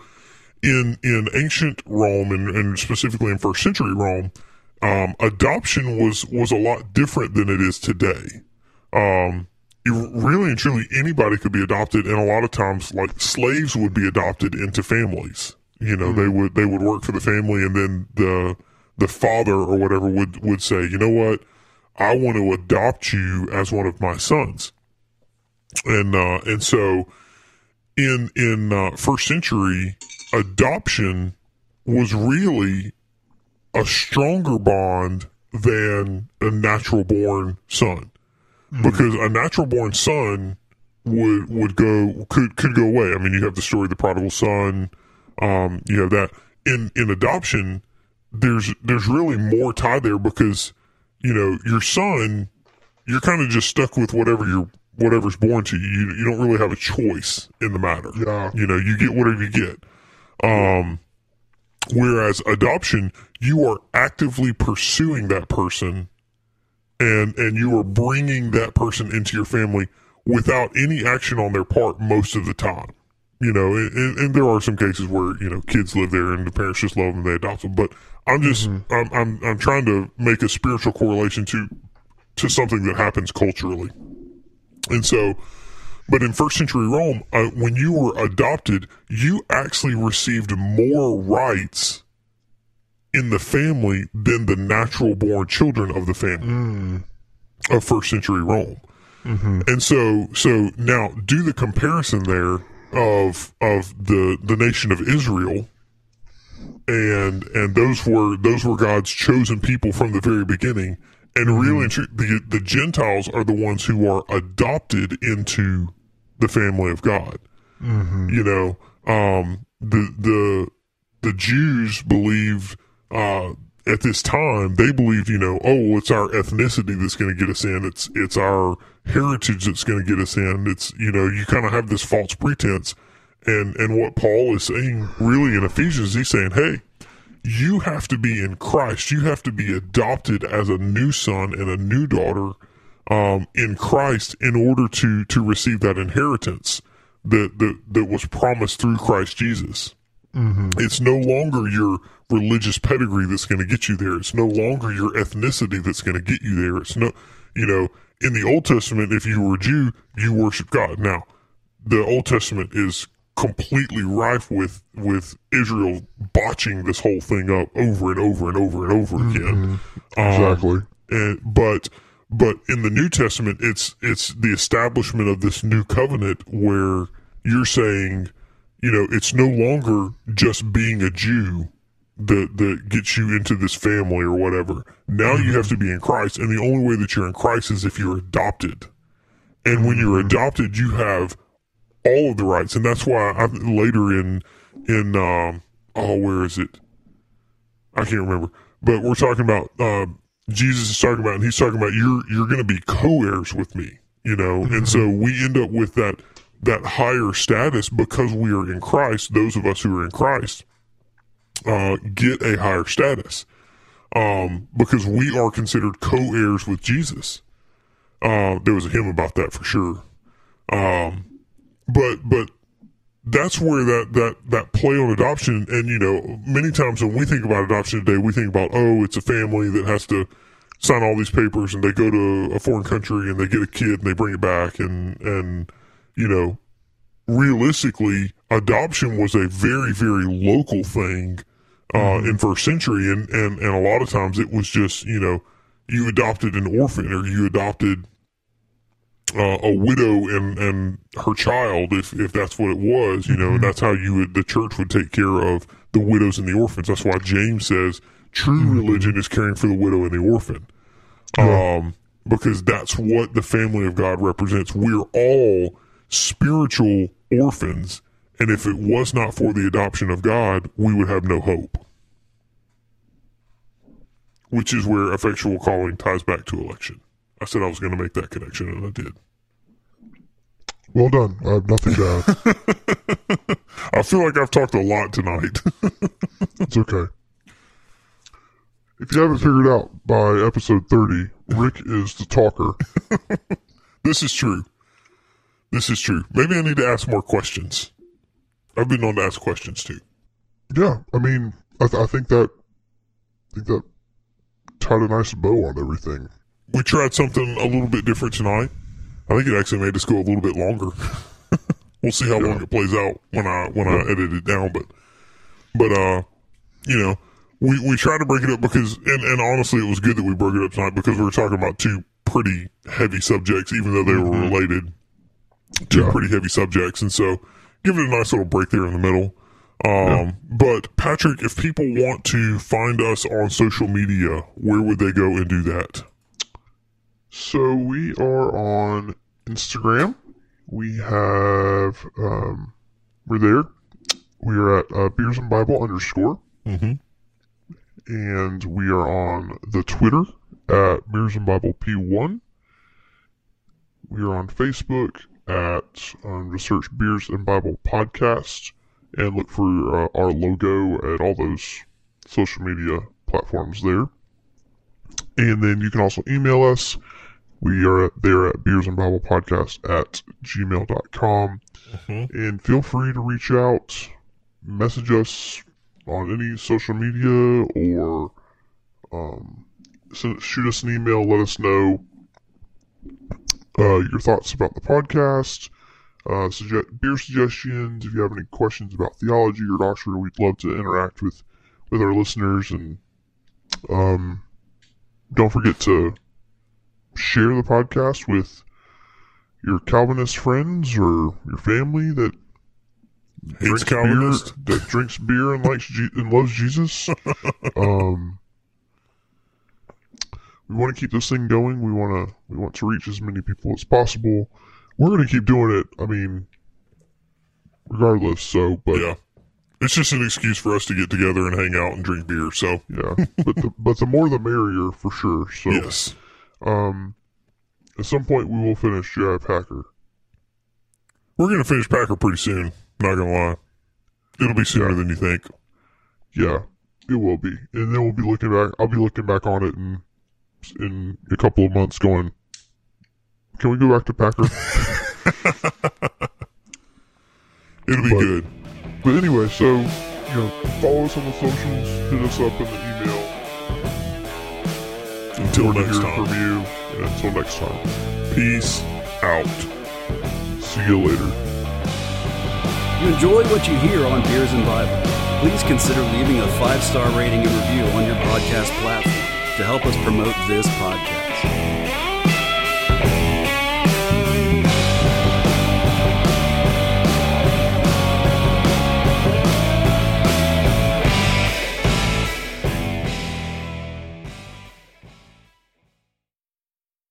in in ancient Rome and, and specifically in first century Rome, um, adoption was was a lot different than it is today. Um, you- really and truly, anybody could be adopted, and a lot of times, like slaves would be adopted into families. You know, they would they would work for the family, and then the the father or whatever would would say, you know what, I want to adopt you as one of my sons, and uh, and so in in uh, first century adoption was really a stronger bond than a natural born son. Because a natural born son would would go could could go away. I mean you have the story of the prodigal son um you have that. In in adoption there's there's really more tie there because you know your son you're kind of just stuck with whatever you're whatever's born to you. you you don't really have a choice in the matter Yeah. you know you get whatever you get um whereas adoption you are actively pursuing that person and and you are bringing that person into your family without any action on their part most of the time you know and, and, there are some cases where you know kids live there and the parents just love them and they adopt them but i'm just I'm, I'm i'm trying to make a spiritual correlation to to something that happens culturally and so but in first century Rome, uh, when you were adopted, you actually received more rights in the family than the natural born children of the family Mm. of first century Rome. Mm-hmm. And so, so now do the comparison there of of the the nation of Israel, and and those were those were God's chosen people from the very beginning. And really, tru- the the Gentiles are the ones who are adopted into the family of God. You know, um, the the the Jews believed uh, at this time they believed, you know, oh, it's our ethnicity that's going to get us in. It's it's our heritage that's going to get us in. It's you know, you kind of have this false pretense, and and what Paul is saying really in Ephesians, he's saying, hey, you have to be in Christ. You have to be adopted as a new son and a new daughter um, in Christ in order to to receive that inheritance that that, that was promised through Christ Jesus. It's no longer your religious pedigree that's going to get you there. It's no longer your ethnicity that's going to get you there. It's no, you know, in the Old Testament, if you were a Jew, you worship God. Now, the Old Testament is completely rife with with Israel botching this whole thing up over and over and over and over again. Um, Exactly. and but but in the New Testament, it's it's the establishment of this new covenant where you're saying, you know, it's no longer just being a Jew that that gets you into this family or whatever. Now you have to be in Christ, and the only way that you're in Christ is if you're adopted. And when you're adopted, you have all of the rights, and that's why I, later in in um, oh, where is it? I can't remember, but we're talking about uh, Jesus is talking about, and he's talking about you're you're going to be co-heirs with me, you know, and so we end up with that that higher status because we are in Christ. Those of us who are in Christ uh, get a higher status um, because we are considered co-heirs with Jesus. Uh, there was a hymn about that for sure. Um, but but that's where that that that play on adoption and you know many times when we think about adoption today we think about oh it's a family that has to sign all these papers and they go to a foreign country and they get a kid and they bring it back and and you know realistically adoption was a very very local thing uh, in first century and, and and a lot of times it was just you know you adopted an orphan or you adopted uh, a widow and and her child if if that's what it was you know and that's how you would the church would take care of the widows and the orphans. That's why james says true religion is caring for the widow and the orphan. Um because that's what the family of god represents. We're all spiritual orphans and if it was not for the adoption of god we would have no hope which is where effectual calling ties back to election I said I was going to make that connection, and I did. Well done. I have nothing to add. I feel like I've talked a lot tonight. It's okay. If you haven't figured out by episode 30, Rick is the talker. this is true. This is true. Maybe I need to ask more questions. I've been known to ask questions too. Yeah, I mean, I, th- I think that I think that tied a nice bow on everything. We tried something a little bit different tonight. I think it actually made us go a little bit longer. we'll see how long it plays out when I when I edit it down, but but uh, you know, we we try to break it up because and, and honestly, it was good that we broke it up tonight because we were talking about two pretty heavy subjects, even though they were related. Two Yeah. pretty heavy subjects, and so give it a nice little break there in the middle. Um, but Patrick, if people want to find us on social media, where would they go and do that? So we are on Instagram. We have um, we're there. We are at uh, Beers and Bible underscore, Mm-hmm. and we are on the Twitter at Beers and Bible P1. We are on Facebook at um, just search Beers and Bible Podcast and look for uh, our logo at all those social media platforms there. And then you can also email us. We are there at Beers and Bible Podcast at gmail.com. And feel free to reach out, message us on any social media, or um, send, shoot us an email. Let us know uh, your thoughts about the podcast, uh, suggest, beer suggestions. If you have any questions about theology or doctrine, we'd love to interact with with our listeners, and um, don't forget to share the podcast with your Calvinist friends or your family that Hates drinks Calvinist. beer, that drinks beer and likes Je- and loves Jesus. um, we want to keep this thing going. We want to we want to reach as many people as possible. We're going to keep doing it. I mean, regardless. So, but Yeah. It's just an excuse for us to get together and hang out and drink beer. So, yeah, but the, but the more the merrier for sure. So, yes. um, at some point we will finish J.I. Packer. We're going to finish Packer pretty soon. Not going to lie. It'll be sooner Yeah. than you think. Yeah, it will be, and then we'll be looking back. I'll be looking back on it in in a couple of months, going, "Can we go back to Packer?" It'll be But- good. but anyway, so you know, follow us on the socials, hit us up in the email. Until Look forward next time. from you, and until next time, Peace out. see you later. You enjoy what you hear on Beers and Bible? Please consider leaving a five star rating and review on your broadcast platform to help us promote this podcast.